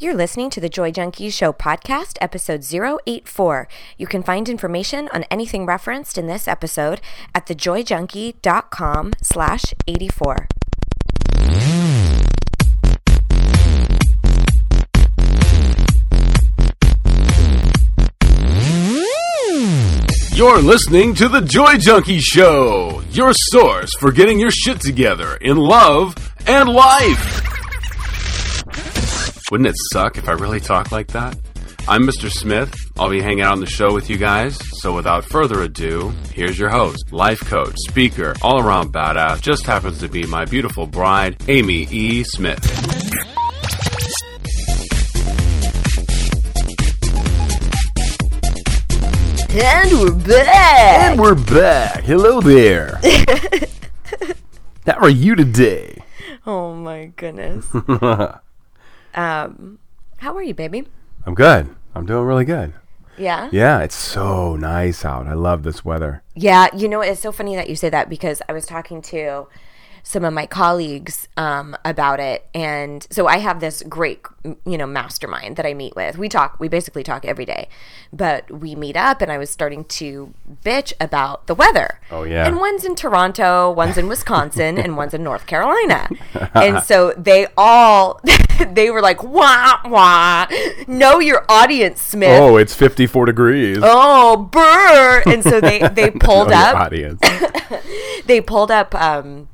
You're listening to the Joy Junkies Show podcast, episode 084. You can find information on anything referenced in this episode at thejoyjunkie.com slash 84. You're listening to The Joy Junkie Show, your source for getting your shit together in love and life. Wouldn't it suck if I really talked like that? I'm Mr. Smith. I'll be hanging out on the show with you guys. So without further ado, here's your host, life coach, speaker, all around badass, just happens to be my beautiful bride, Amy E. Smith. And we're back! And we're back. Hello there. How are you today? Oh my goodness. um, how are you, baby? I'm good. I'm doing really good. Yeah? Yeah, it's so nice out. I love this weather. Yeah, you know, it's so funny that you say that because I was talking to some of my colleagues um, about it. And so I have this great, you know, mastermind that I meet with. We talk, we basically talk every day, but we meet up and I was starting to bitch about the weather. Oh, yeah. And one's in Toronto, one's in Wisconsin, and one's in North Carolina. and so they all, they were like, wah, wah, know your audience, Smith. Oh, it's 54 degrees. Oh, burr! And so they they pulled up audience. they pulled up um,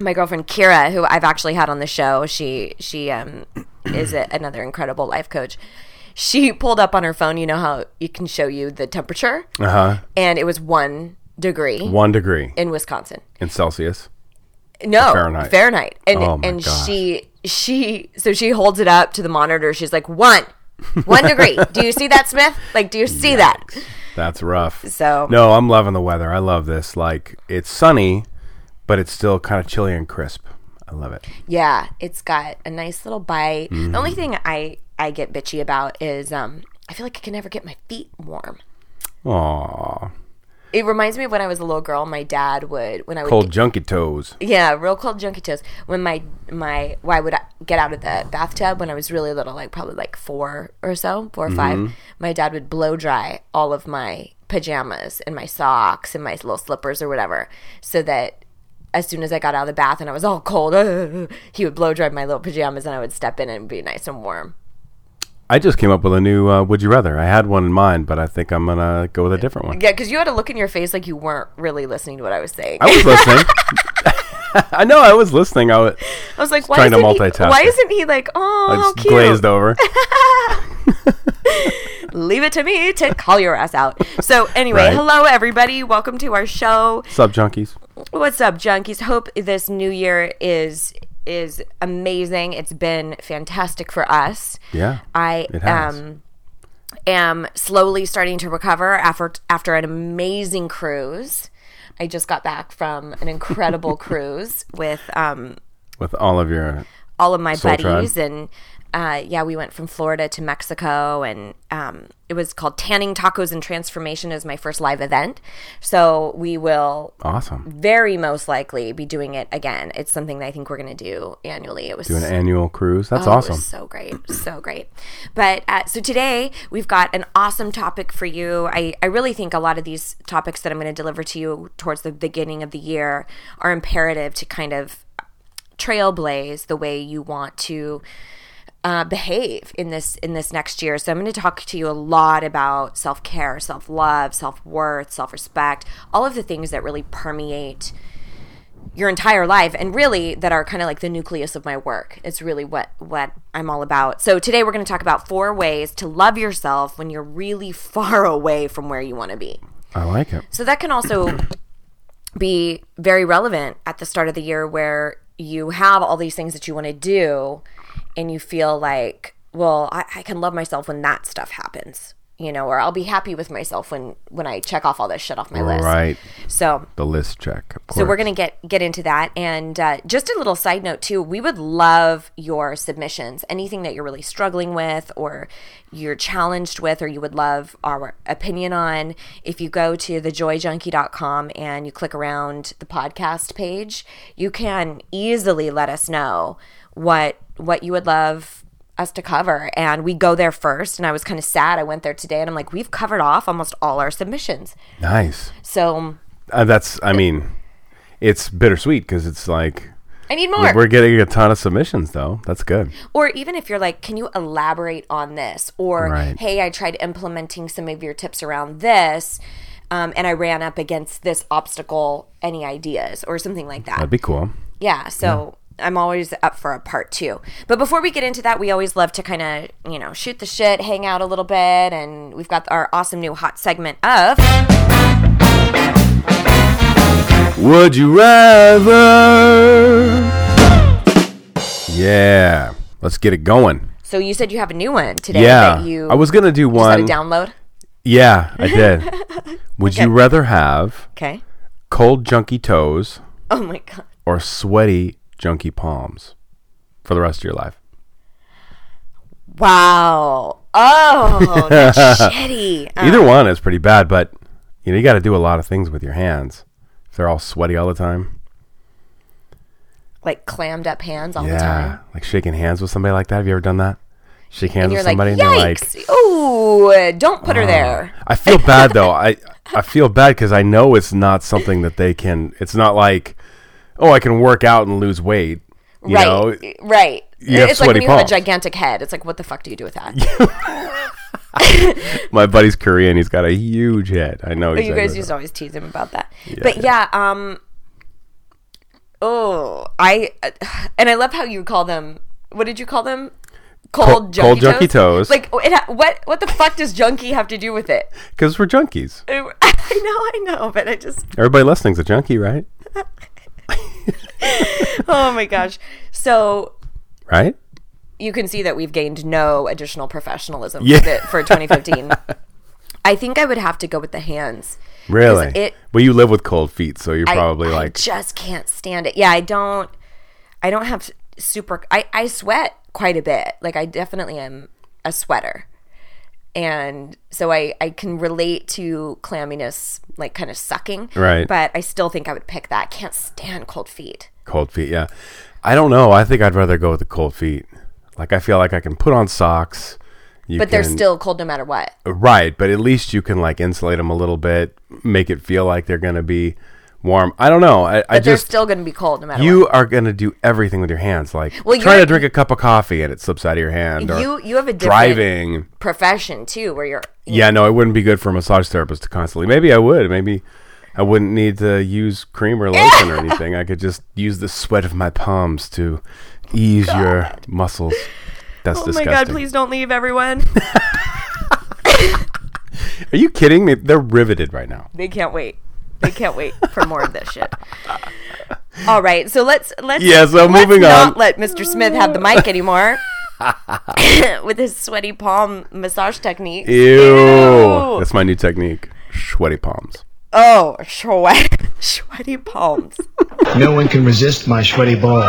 my girlfriend Kira, who I've actually had on the show. She she um, is a, another incredible life coach. She pulled up on her phone. You know how you can show you the temperature, Uh huh. and it was one degree One degree in Wisconsin. in Celsius. No, Fahrenheit. Fahrenheit. And Oh, and gosh. she she so she holds it up to the monitor. She's like one. One degree. Do you see that, Smith? Like, do you see that? That's rough. So- no, I'm loving the weather. I love this. Like it's sunny, but it's still kind of chilly and crisp. I love it. Yeah, it's got a nice little bite. The Mm-hmm. only thing I I get bitchy about is um I feel like I can never get my feet warm. Aw, It reminds me of when I was a little girl. My dad would when I would cold junky toes. yeah, real cold junky toes. When my my why would I get out of the bathtub when I was really little, like probably like four or so, 4 or five. My dad would blow dry all of my pajamas and my socks and my little slippers or whatever, so that as soon as I got out of the bath and I was all cold, he would blow dry my little pajamas and I would step in and be nice and warm. I just came up with a new uh, "Would you rather." I had one in mind, but I think I'm gonna go with a different one. Yeah, because you had a look in your face like you weren't really listening to what I was saying. I was listening. I know I was listening. I was, I was like, why trying to isn't he, multitask why isn't he like, oh, I how just cute? glazed over. Leave it to me to call your ass out. So anyway, Right. hello everybody. Welcome to our show. Sub junkies. What's up, junkies? Hope this new year is is amazing. It's been fantastic for us. Yeah, I um am slowly starting to recover after after an amazing cruise. I just got back from an incredible cruise with um with all of your all of my Soul Tribe. buddies and uh, yeah, we went from Florida to Mexico, and um, it was called Tanning Tacos and Transformation as my first live event. So we will awesome. very most likely be doing it again. It's something that I think we're going to do annually. It was Do an annual cruise. That's Oh, awesome. so great, so great. But uh, so today we've got an awesome topic for you. I, I really think a lot of these topics that I'm going to deliver to you towards the beginning of the year are imperative to kind of trailblaze the way you want to uh, behave in this in this next year. So I'm going to talk to you a lot about self care, self love, self worth, self respect, all of the things that really permeate your entire life and really that are kind of like the nucleus of my work it's really what what i'm all about so today we're going to talk about four ways to love yourself when you're really far away from where you want to be I like it. so that can also be very relevant at the start of the year where you have all these things that you want to do and you feel like well I, I can love myself when that stuff happens you know or i'll be happy with myself when when i check off all this shit off my list Right. so The list check. Of so we're going to get get into that, and uh, just a little side note too. We would love your submissions. Anything that you're really struggling with, or you're challenged with, or you would love our opinion on. If you go to thejoyjunkie.com and you click around the podcast page, you can easily let us know what what you would love us to cover. And we go there first. And I was kind of sad. I went there today and I'm like, we've covered off almost all our submissions. Nice. So Uh, that's. I mean, it's bittersweet because it's like I need more. we're getting a ton of submissions though. That's good. Or even if you're like, can you elaborate on this? Or, Right. hey, I tried implementing some of your tips around this. Um, and I ran up against this obstacle. Any ideas or something like that? That'd be cool. Yeah, so I'm always up for a part two. But before we get into that, we always love to kind of, you know, shoot the shit, hang out a little bit, and we've got our awesome new hot segment of Would you rather? Yeah. Let's get it going. So you said you have a new one today Yeah. that you I was gonna do is that one. a download? Yeah, I did. Would you rather have Okay. cold junky toes Oh my god. or sweaty junky palms for the rest of your life? Wow. Oh, that's shitty. Um, Either one is pretty bad, but you know you got to do a lot of things with your hands. If they're all sweaty all the time, like clammed up hands all the yeah, time. like shaking hands with somebody like that. Have you ever done that? Shake hands with like, somebody and they're like. Ooh, don't put her there. I feel bad though. I I feel bad because I know it's not something that they can. It's not like, oh, I can work out and lose weight. You right. know, right. you it's like when you have a gigantic head. It's like, what the fuck do you do with that? my buddy's Korean. He's got a huge head. I know. But you guys used to always tease him about that. but yeah, um oh, I and I love how you call them what did you call them? Cold junky cold toes. toes. Like it, ha- what what the fuck does junkie have to do with it? because we're junkies. I know, I know, but I just Everybody listening's a junkie, right? oh my gosh. So Right? you can see that we've gained no additional professionalism Yeah. for, the- for 2015. I think I would have to go with the hands. Really? it- well, you live with cold feet, so you're probably I, like, just can't stand it. Yeah, I don't. I don't have super. I I sweat quite a bit. Like I definitely am a sweater, and so I I can relate to clamminess, like kind of sucking. Right. But I still think I would pick that. Can't stand cold feet. cold feet. Yeah. I don't know. I think I'd rather go with the cold feet. Like I feel like I can put on socks. You But they're still cold no matter what. right. But at least you can like insulate them a little bit, make it feel like they're gonna be warm. I don't know. I, I But they're just still going to be cold no matter what. you are gonna do everything with your hands. Like Well, try you're- to drink a cup of coffee and it slips out of your hand. Or You you have a driving. profession too, where you're Yeah, no, it wouldn't be good for a massage therapist to constantly. Maybe I would. Maybe I wouldn't need to use cream or lotion or anything. I could just use the sweat of my palms to ease your muscles. That's Oh disgusting. my god! Please don't leave, everyone. Are you kidding me? They're riveted right now. They can't wait. They can't wait for more of this shit. All right, so let's let's Yeah, so let's moving not on. let Mr. Smith have the mic anymore with his sweaty palm massage technique. Ew. That's my new technique. Sweaty palms. Oh, sweat, sweaty palms, No one can resist my sweaty balls.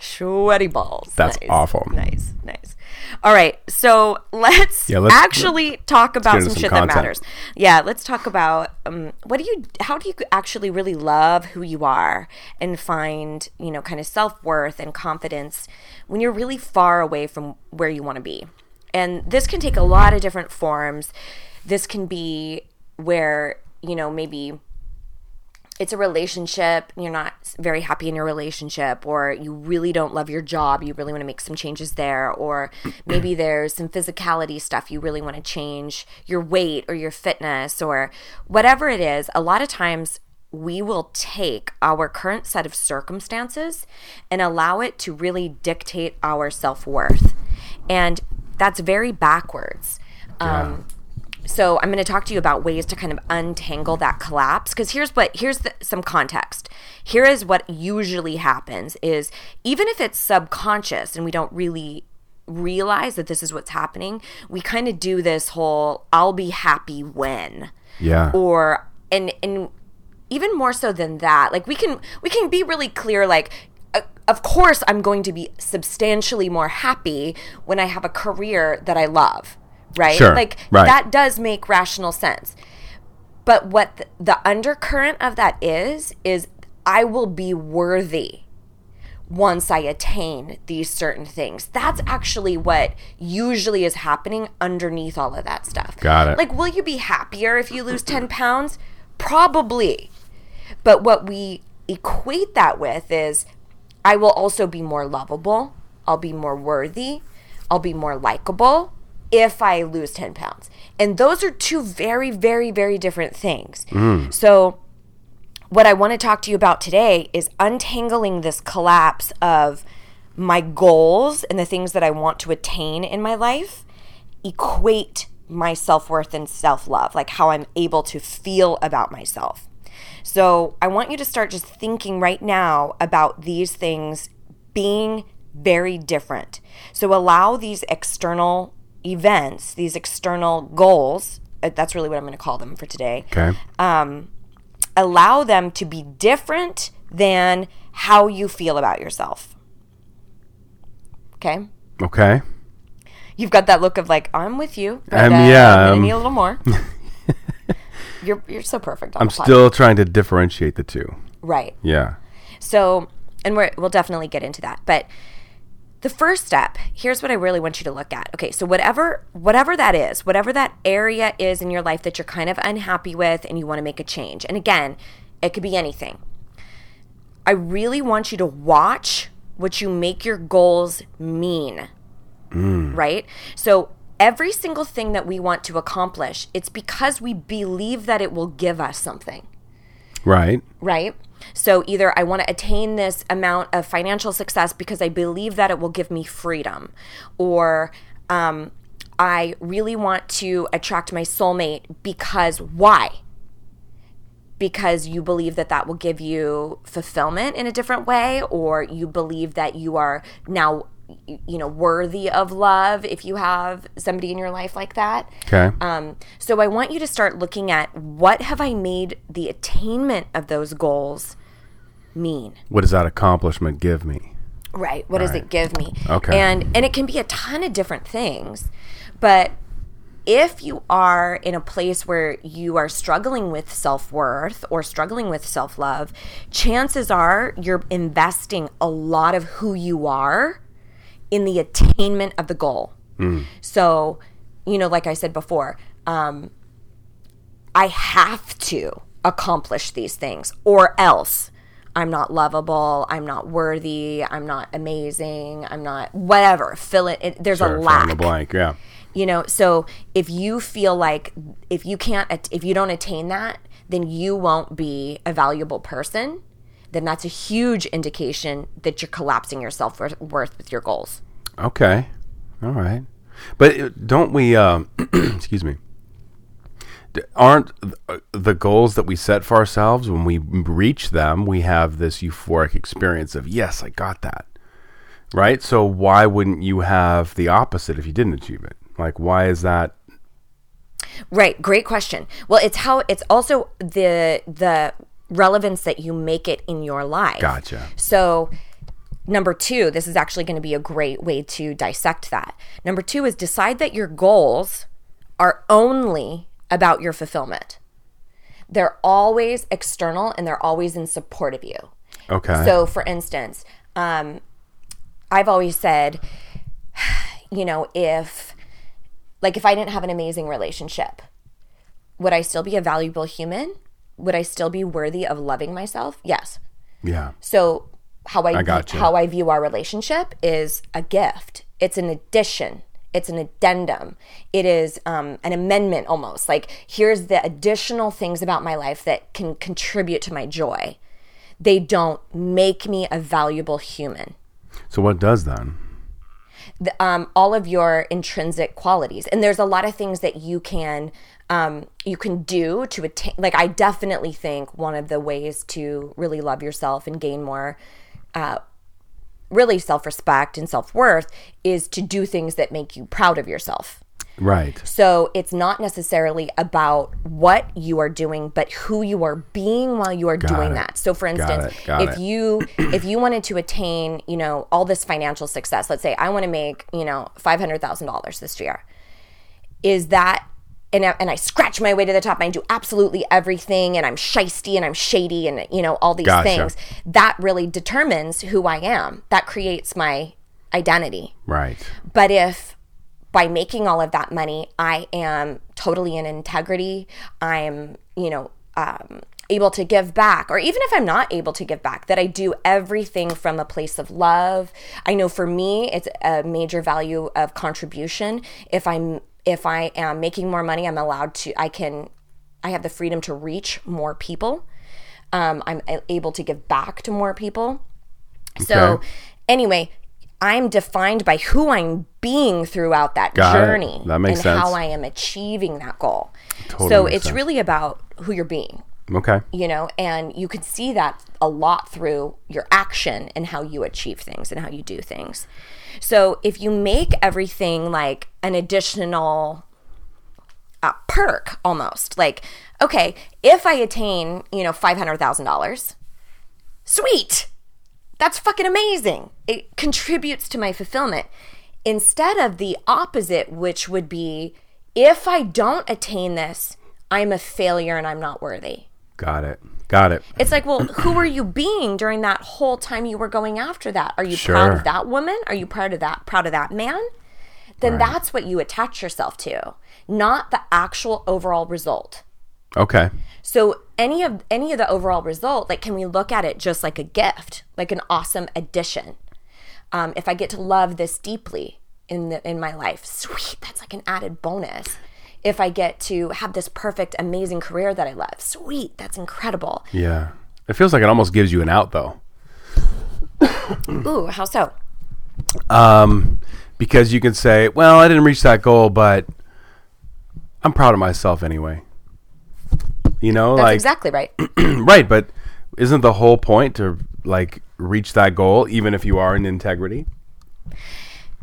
sweaty balls. That's Nice, awful. Nice, nice. All right, so let's, Yeah, let's- actually talk about some some shit that matters. Yeah, let's talk about um, what do you, how do you actually really love who you are and find, you know, kind of self worth and confidence when you're really far away from where you want to be. And this can take a lot of different forms. This can be where, you know, maybe it's a relationship you're not very happy in your relationship or you really don't love your job you really want to make some changes there or maybe there's some physicality stuff you really want to change your weight or your fitness or whatever it is a lot of times we will take our current set of circumstances and allow it to really dictate our self-worth. And that's very backwards. Um, so i'm going to talk to you about ways to kind of untangle that collapse because here's what here's the, some context. Here is what usually happens is even if it's subconscious and we don't really realize that this is what's happening we kind of do this whole i'll be happy when. Yeah. or and and even more so than that like we can we can be really clear like uh, of course i'm going to be substantially more happy when i have a career that i love right Sure, like right. that does make rational sense but what th- the undercurrent of that is is i will be worthy once I attain these certain things. That's actually what usually is happening underneath all of that stuff. Got it. Like, will you be happier if you lose 10 pounds? Probably. But what we equate that with is I will also be more lovable, I'll be more worthy, I'll be more likable if I lose 10 pounds. And those are two very, very, very different things. Mm. So, what I want to talk to you about today is untangling this collapse of my goals and the things that I want to attain in my life equate my self worth and self love, like how I'm able to feel about myself. So I want you to start just thinking right now about these things being very different. So allow these external events, these external goals, uh, that's really what I'm going to call them for today Okay. allow them to be different than how you feel about yourself. Okay? okay. You've got that look of like, I'm with you. But, Um, uh, yeah, I'm gonna um, need a little more. you're you're so perfect. I'm still trying to differentiate the two. right. Yeah. So, and we're, we'll definitely get into that. But the first step, here's what I really want you to look at. Okay, so whatever whatever that is, whatever that area is in your life that you're kind of unhappy with and you want to make a change. And again, it could be anything. I really want you to watch what you make your goals mean. Mm. Right? So every single thing that we want to accomplish, it's because we believe that it will give us something Right. right? So either I want to attain this amount of financial success because I believe that it will give me freedom, or um, I really want to attract my soulmate because why? Because you believe that that will give you fulfillment in a different way, or you believe that you are now, you know, worthy of love if you have somebody in your life like that. Okay. Um, so I want you to start looking at what have I made the attainment of those goals mean? what does that accomplishment give me? Right. What does it give me? Okay. And and it can be a ton of different things, but if you are in a place where you are struggling with self worth or struggling with self love, chances are you're investing a lot of who you are in the attainment of the goal. So, you know, like I said before, um, I have to accomplish these things or else I'm not lovable, I'm not worthy, I'm not amazing, I'm not whatever. Fill it, it there's Sure, a lack the blank. Yeah. you know so if you feel like if you can't if you don't attain that then you won't be a valuable person then that's a huge indication that you're collapsing your self-worth with your goals Okay. All right. But uh, don't we, um, excuse me, aren't uh, the goals that we set for ourselves, when we reach them, we have this euphoric experience of, yes, I got that. Right? So why wouldn't you have the opposite if you didn't achieve it? Like, why is that? right great question well it's how it's also the the relevance that you make it in your life Gotcha. So, number two, this is actually going to be a great way to dissect that. Number two is decide that your goals are only about your fulfillment. They're always external and they're always in support of you. Okay. So, for instance, um, I've always said, you know, if, like, if I didn't have an amazing relationship, would I still be a valuable human? Would I still be worthy of loving myself? Yes. yeah. So how I, gotcha. how I view our relationship is a gift. It's an addition. It's an addendum. It is um, an amendment almost. Like here's the additional things about my life that can contribute to my joy. They don't make me a valuable human. So what does then? The, um, all of your intrinsic qualities, and there's a lot of things that you can um, you can do to attain. Like I definitely think one of the ways to really love yourself and gain more uh, really self respect and self worth is to do things that make you proud of yourself. Right. So it's not necessarily about what you are doing, but who you are being while you are doing it. that. So for instance, it. Got if it. you if you wanted to attain, you know, all this financial success, let's say I want to make, you know, five hundred thousand dollars this year. Is that and I, and I scratch my way to the top. And I do absolutely everything, and I'm shisty and I'm shady, and you know all these Gotcha. things. That really determines who I am. That creates my identity. Right. But if by making all of that money, I am totally in integrity, I'm, you know, um, able to give back, or even if I'm not able to give back, that I do everything from a place of love. I know for me, it's a major value of contribution. If I'm, if I am making more money, I'm allowed to, I can, I have the freedom to reach more people. Um, I'm able to give back to more people. So, anyway, I'm defined by who I'm being throughout that Got it. journey That makes and sense. how I am achieving that goal. Totally so it's sense. really about who you're being, Okay. you know, and you can see that a lot through your action and how you achieve things and how you do things. So if you make everything like an additional uh, perk almost, like, okay, if I attain, you know, $500,000, sweet that's fucking amazing. It contributes to my fulfillment. Instead of the opposite, which would be if I don't attain this, I'm a failure and I'm not worthy. Got it. Got it. It's like, well, who were you being during that whole time you were going after that? Are you Sure. proud of that woman? Are you proud of that proud of that man? Then that's what you attach yourself to, not the actual overall result. Okay. So any of any of the overall result, like, can we look at it just like a gift, like an awesome addition? Um, if I get to love this deeply in the in my life, sweet, that's like an added bonus. If I get to have this perfect, amazing career that I love, sweet, that's incredible. Yeah. It feels like it almost gives you an out though. Ooh, how so? Um, because you can say, well, I didn't reach that goal, but I'm proud of myself anyway. You know, That's like exactly right. right, but isn't the whole point to like reach that goal even if you are in integrity?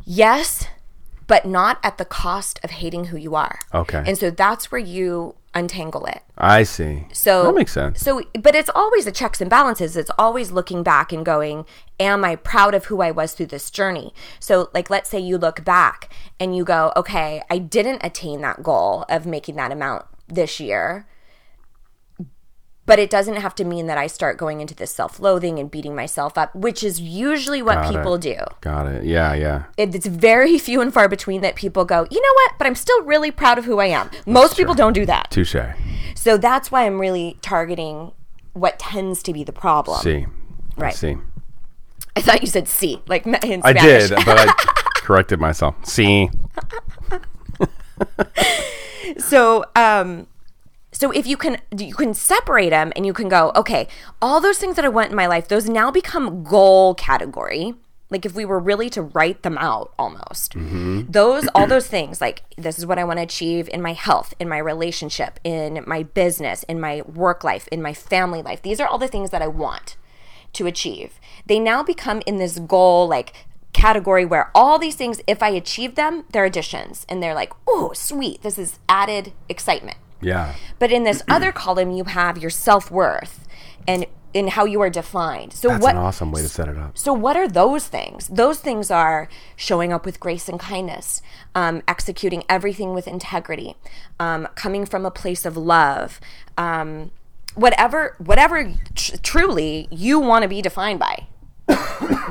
yes, but not at the cost of hating who you are. Okay. And so that's where you untangle it. I see. So that makes sense. So, but it's always the checks and balances. It's always looking back and going, "Am I proud of who I was through this journey?" So, like, let's say you look back and you go, "Okay, I didn't attain that goal of making that amount this year." But it doesn't have to mean that I start going into this self-loathing and beating myself up, which is usually what Got it. people do. Got it. Yeah, yeah. It- It's very few and far between that people go, "You know what? But I'm still really proud of who I am." Most people don't do that. Touche. So that's why I'm really targeting what tends to be the problem. See. Right. see. I thought you said C, like in Spanish. I did, but I corrected myself. See. so, um, so if you can, you can separate them, and you can go, okay, all those things that I want in my life, those now become goal category. Like if we were really to write them out, almost mm-hmm. those, all those things, like this is what I want to achieve in my health, in my relationship, in my business, in my work life, in my family life. These are all the things that I want to achieve. They now become in this goal like category where all these things, if I achieve them, they're additions. And they're like, oh, sweet, this is added excitement. Yeah. But in this other column, you have your self worth and in how you are defined. So That's what an awesome way to set it up. so, what are those things? Those things are showing up with grace and kindness, um, executing everything with integrity, um, coming from a place of love, um, whatever, whatever tr- truly you want to be defined by.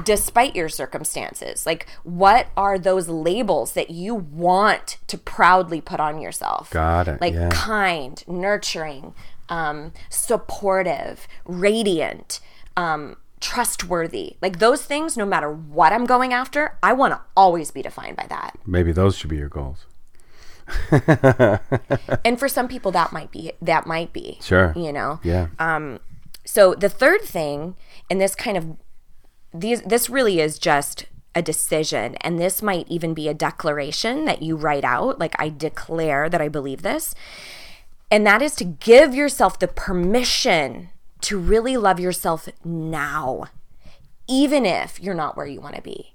Despite your circumstances like what are those labels that you want to proudly put on yourself Got it, like yeah. kind nurturing um, supportive radiant um, trustworthy like those things no matter what i'm going after i want to always be defined by that Maybe those should be your goals. and for some people that might be that might be Sure. you know Yeah. Um, so the third thing, and this kind of these this really is just a decision, and this might even be a declaration that you write out, like I declare that I believe this, and that is to give yourself the permission to really love yourself now, even if you're not where you want to be,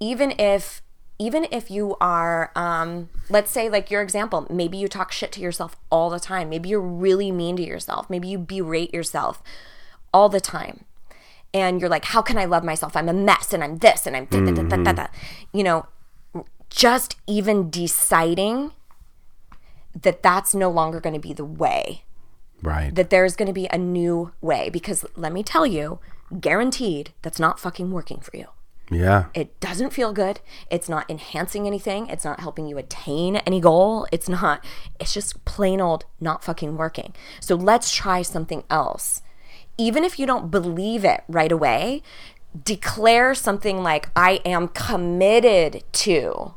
even if even if you are um, let's say like your example maybe you talk shit to yourself all the time. Maybe you're really mean to yourself. Maybe you berate yourself all the time and you're like how can i love myself? I'm a mess and i'm this and i'm da, da, da, da, da, mm-hmm. da. you know just even deciding that that's no longer going to be the way. Right. that there's going to be a new way. Because let me tell you guaranteed that's not fucking working for you. Yeah. it doesn't feel good. It's not enhancing anything. It's not helping you attain any goal. It's not it's just plain old not fucking working. So let's try something else even if you don't believe it right away declare something like i am committed to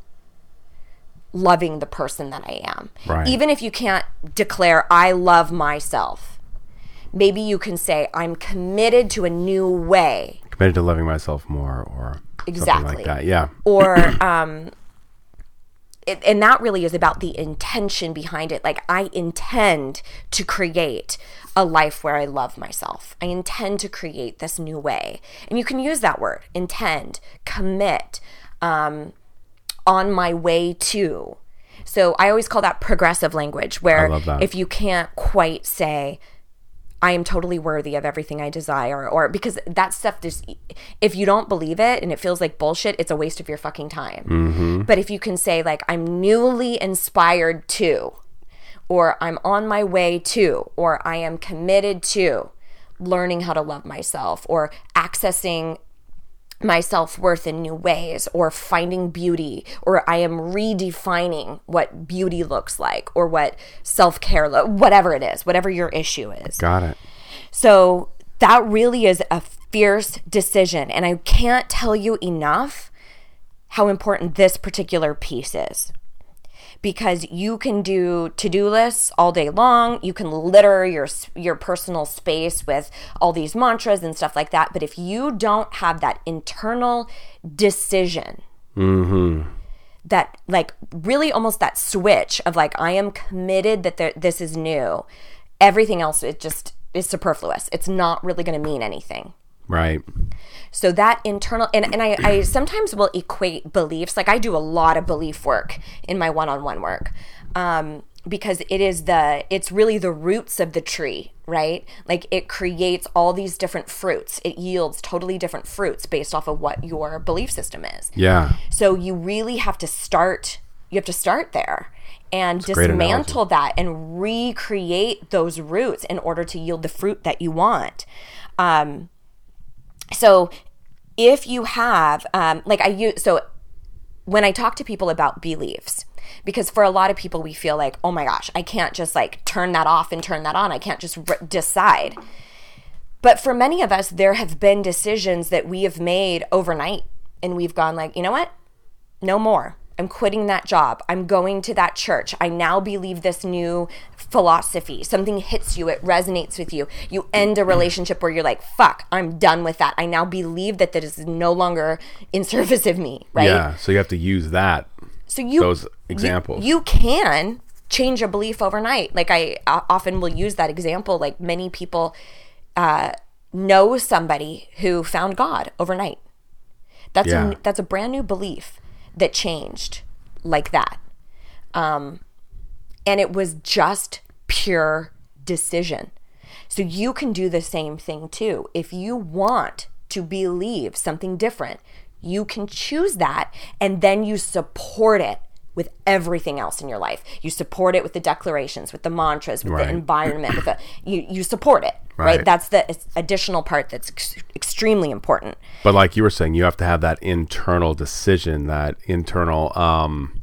loving the person that i am Right. even if you can't declare i love myself maybe you can say i'm committed to a new way Committed to loving myself more or something Exactly. like that. Yeah. or um it, and that really is about the intention behind it. Like i intend to create a life where i love myself. I intend to create this new way. And you can use that word intend commit um on my way to. So i always call that progressive language where if you can't quite say I am totally worthy of everything I desire, or because that stuff just, if you don't believe it and it feels like bullshit, it's a waste of your fucking time. Mm-hmm. But if you can say, like, I'm newly inspired to, or I'm on my way to, or I am committed to learning how to love myself, or accessing my self worth in new ways, or finding beauty, or I am redefining what beauty looks like, or what self care, lo- whatever it is, whatever your issue is. Got it. So that really is a fierce decision. And I can't tell you enough how important this particular piece is. Because you can do to-do lists all day long. You can litter your your personal space with all these mantras and stuff like that. But if you don't have that internal decision, mm-hmm. that like really almost that switch of like I am committed that there, this is new. Everything else it just is superfluous. It's not really going to mean anything. Right. So that internal and, and I, I sometimes will equate beliefs. Like I do a lot of belief work in my one-on-one work. Um, because it is the it's really the roots of the tree, right? Like it creates all these different fruits. It yields totally different fruits based off of what your belief system is. Yeah. So you really have to start you have to start there and dismantle that and recreate those roots in order to yield the fruit that you want. Um, so if you have um, like I use so when I talk to people about beliefs, because for a lot of people we feel like, oh my gosh, I can't just like turn that off and turn that on. I can't just r- decide. But for many of us, there have been decisions that we have made overnight, and we've gone like, you know what? No more. I'm quitting that job. I'm going to that church. I now believe this new philosophy. Something hits you, it resonates with you. You end a relationship where you're like, fuck, I'm done with that. I now believe that that is no longer in service of me, right? Yeah. So you have to use that. So you Those you- examples. You, can change a belief overnight. Like I uh, often will use that example. Like many people uh, know somebody who found God overnight. That's Yeah. a, that's a brand new belief that changed like that. Um, and it was just pure decision. So you can do the same thing too. If you want to believe something different, you can choose that and then you support it with everything else in your life. You support it with the declarations, with the mantras, with Right. the environment, with the you you support it, right? Right. That's the additional part that's ex- extremely important. But like you were saying, you have to have that internal decision, that internal um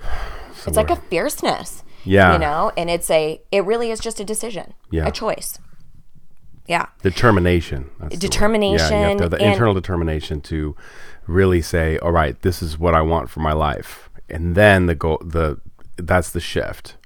It's like a fierceness. Yeah. You know, and it's a it really is just a decision. Yeah. A choice. Yeah. determination. That's the word. Yeah, you have to have the and- internal determination to really say, "All right, this is what I want for my life," and then the goal, the that's the shift.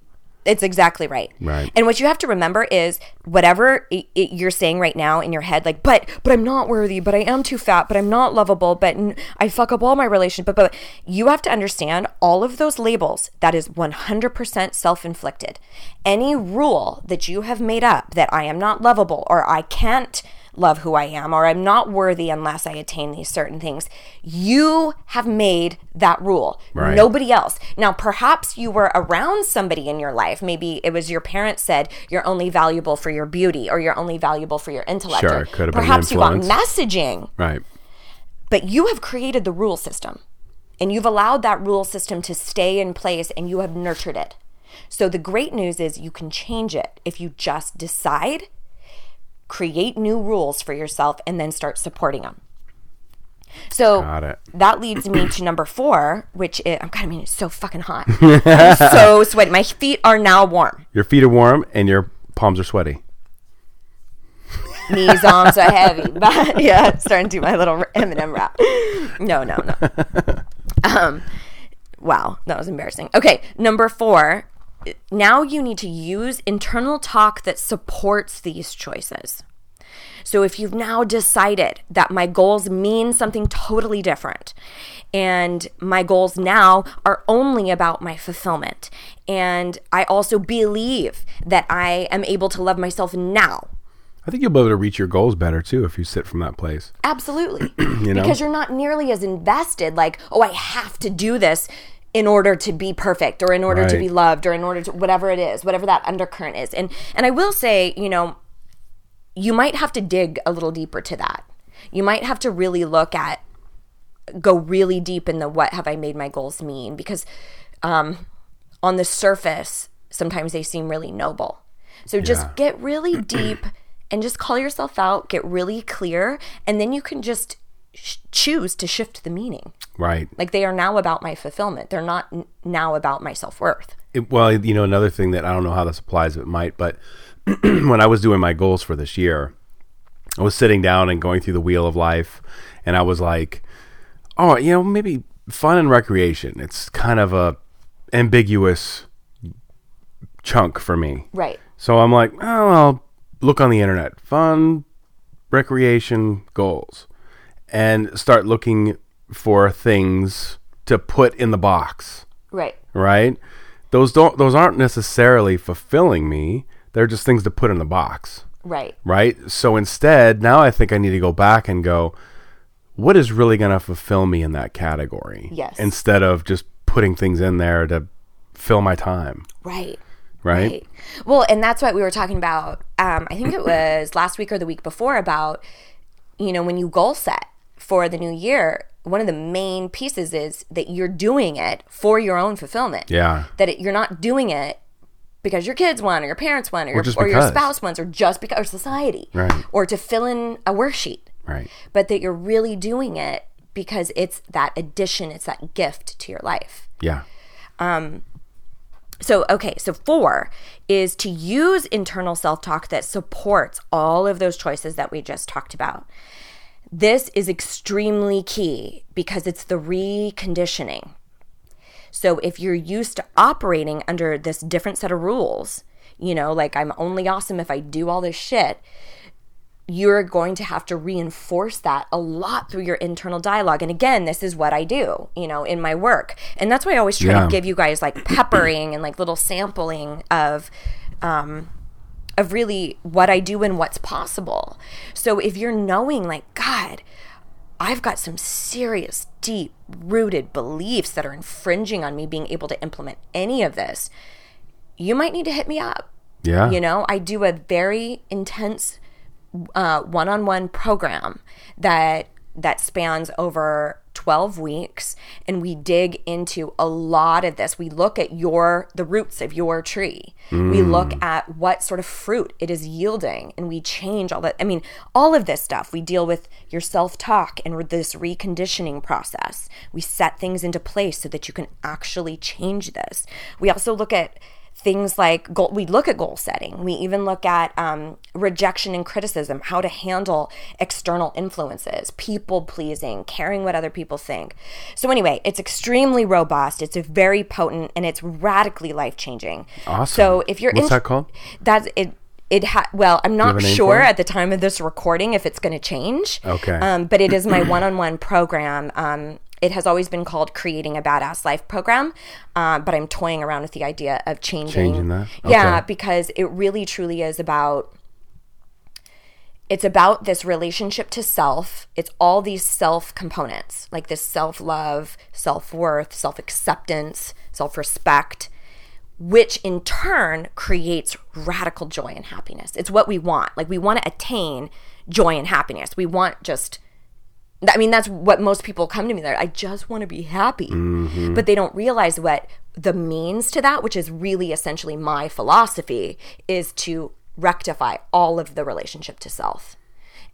It's exactly right. Right. And what you have to remember is whatever i i you're saying right now in your head, like, but but I'm not worthy, but I am too fat, but I'm not lovable, but n- I fuck up all my relationships. But, but you have to understand all of those labels. That is 100% self-inflicted. Any rule that you have made up that I am not lovable or I can't love who I am or I'm not worthy unless I attain these certain things. You have made that rule. Right. Nobody else. Now, perhaps you were around somebody in your life. Maybe it was your parents said you're only valuable for your beauty or you're only valuable for your intellect. Sure, could have been perhaps you got messaging, Right. but you have created the rule system. and you've allowed that rule system to stay in place and you have nurtured it. So the great news is you can change it if you just decide, create new rules for yourself, and then start supporting them. So that leads me to number four, which is, I'm God, I mean, it's so fucking hot. I'm so sweaty. My feet are now warm. Your feet are warm and your palms are sweaty. Knees, arms are heavy. But yeah, starting to do my little Eminem rap. No, no, no. Um, wow, that was embarrassing. Okay, number four. Now you need to use internal talk that supports these choices. So if you've now decided that my goals mean something totally different, and my goals now are only about my fulfillment, and I also believe that I am able to love myself now I think you'll be able to reach your goals better too if you sit from that place. Absolutely. know? Because you're not nearly as invested, like, oh, I have to do this in order to be perfect or in order to be loved or in order to whatever it is, whatever that undercurrent is. And and I will say, you know, you might have to dig a little deeper to that. You might have to really look at go really deep in the what have I made my goals mean because um on the surface sometimes they seem really noble. So just Yeah. get really deep and just call yourself out, get really clear, and then you can just sh- choose to shift the meaning. Right. Like they are now about my fulfillment. They're not n- now about my self worth. Well, you know, another thing that I don't know how this applies, it might, but when I was doing my goals for this year, I was sitting down and going through the wheel of life, and I was like, oh, you know, maybe fun and recreation. It's kind of a ambiguous chunk for me. Right. So I'm like, oh, I'll look on the internet, fun, recreation goals, and start looking for things to put in the box Right. right? Those don't those aren't necessarily fulfilling me. They're just things to put in the box, Right. right? So instead, now I think I need to go back and go, what is really going to fulfill me in that category? Yes. Instead of just putting things in there to fill my time, Right. right? Right. Well, and that's what we were talking about. Um, I think it was last week or the week before about, you know, when you goal set for the new year, one of the main pieces is that you're doing it for your own fulfillment. Yeah. That it, you're not doing it because your kids want or your parents want or, your, or your spouse wants or just because or society Right. or to fill in a worksheet Right. but that you're really doing it because it's that addition it's that gift to your life Yeah. Um so, okay, so four is to use internal self talk that supports all of those choices that we just talked about. This is extremely key because it's the reconditioning. So, if you're used to operating under this different set of rules, you know, like I'm only awesome if I do all this shit, you're going to have to reinforce that a lot through your internal dialogue. And again, this is what I do, you know, in my work. And that's why I always try Yeah. to give you guys like peppering and like little sampling of um of really what I do and what's possible. So if you're knowing like god, I've got some serious deep rooted beliefs that are infringing on me being able to implement any of this, you might need to hit me up. Yeah. You know, I do a very intense uh, one-on-one program that that spans over 12 weeks and we dig into a lot of this. We look at your the roots of your tree. We mm. look at what sort of fruit it is yielding and we change all that. I mean all of this stuff. We deal with your self-talk and this reconditioning process. We set things into place so that you can actually change this. We also look at things like goal, we look at goal setting we even look at um, rejection and criticism how to handle external influences people pleasing caring what other people think so anyway it's extremely robust it's very potent and it's radically life changing Awesome. so if you're What's int- that called? that's it it ha- well i'm not have a name sure at the time of this recording if it's going to change Okay. um, but it is my one-on-one program um, it has always been called creating a badass life program uh, but i'm toying around with the idea of changing Changing that? yeah because it really truly is about it's about this relationship to self. It's all these self components like this self-love self-worth self-acceptance self-respect which in turn creates radical joy and happiness. It's what we want. Like we want to attain joy and happiness. We want just I mean, that's what most people come to me. They're, I just want to be happy. Mm-hmm. But they don't realize what the means to that, which is really essentially my philosophy, is to rectify all of the relationship to self.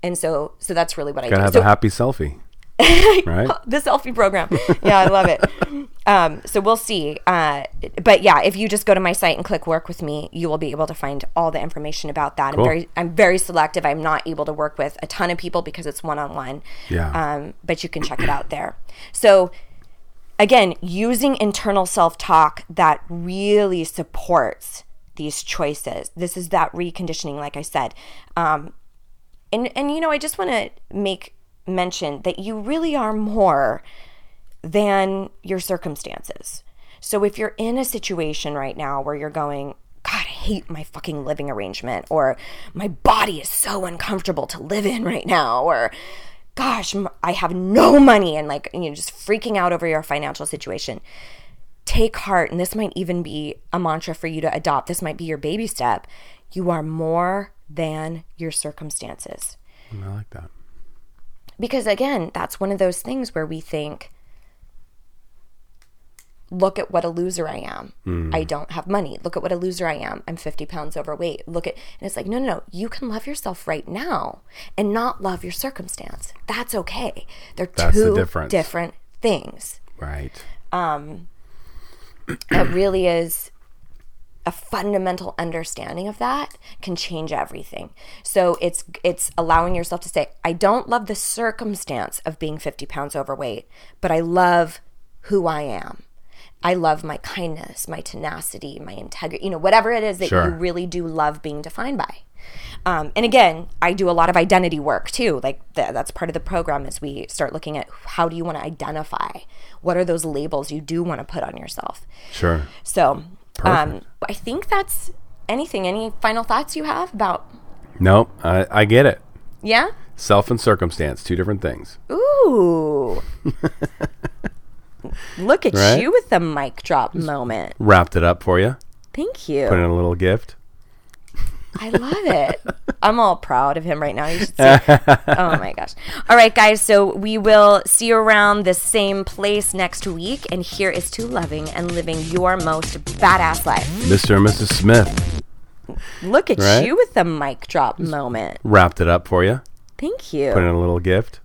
And so, so that's really what I Gotta do. have So- a happy selfie. right? the selfie program. Yeah, I love it. Um, so we'll see. Uh, but yeah, if you just go to my site and click work with me, you will be able to find all the information about that. Cool. I'm very, I'm very selective. I'm not able to work with a ton of people because it's one on one. Yeah. Um, but you can check it out there. So again, using internal self talk that really supports these choices. This is that reconditioning, like I said. Um, and and you know, I just want to make mention that you really are more than your circumstances. So if you're in a situation right now where you're going, God, I hate my fucking living arrangement, or my body is so uncomfortable to live in right now, or gosh, I have no money, and like, you know, just freaking out over your financial situation. Take heart, and this might even be a mantra for you to adopt. This might be your baby step. You are more than your circumstances I like that. Because again that's one of those things where we think look at what a loser i am. I don't have money. Look at what a loser i am. I'm 50 pounds overweight. Look at and it's like no no no. You can love yourself right now and not love your circumstance. That's okay. They're That's the two difference. different things. Right. Um, it really is a fundamental understanding of that can change everything. So it's it's allowing yourself to say, I don't love the circumstance of being 50 pounds overweight, but I love who I am. I love my kindness, my tenacity, my integrity, you know, whatever it is that Sure. you really do love being defined by. Um, and again, I do a lot of identity work too. Like th- that's part of the program as we start looking at how do you want to identify? What are those labels you do want to put on yourself? Sure. So, um, I think that's anything. Any final thoughts you have about? No, I, I get it. Yeah. Self and circumstance, two different things. Ooh. Look at Right? you with the mic drop moment. Wrapped it up for you. Thank you. Put in a little gift. I love it. I'm all proud of him right now. You should see. oh my gosh. All right, guys. So we will see you around the same place next week. And here is to loving and living your most badass life. Mr. and Mrs. Smith. Look at Right? you with the mic drop moment. Wrapped it up for you. Thank you. Put in a little gift.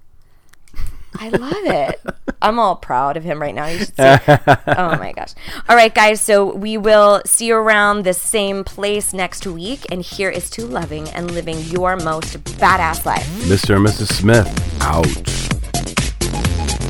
I love it. I'm all proud of him right now. You should see. oh my gosh. All right, guys. So we will see you around the same place next week. And here is to loving and living your most badass life. Mr. and Mrs. Smith. Out.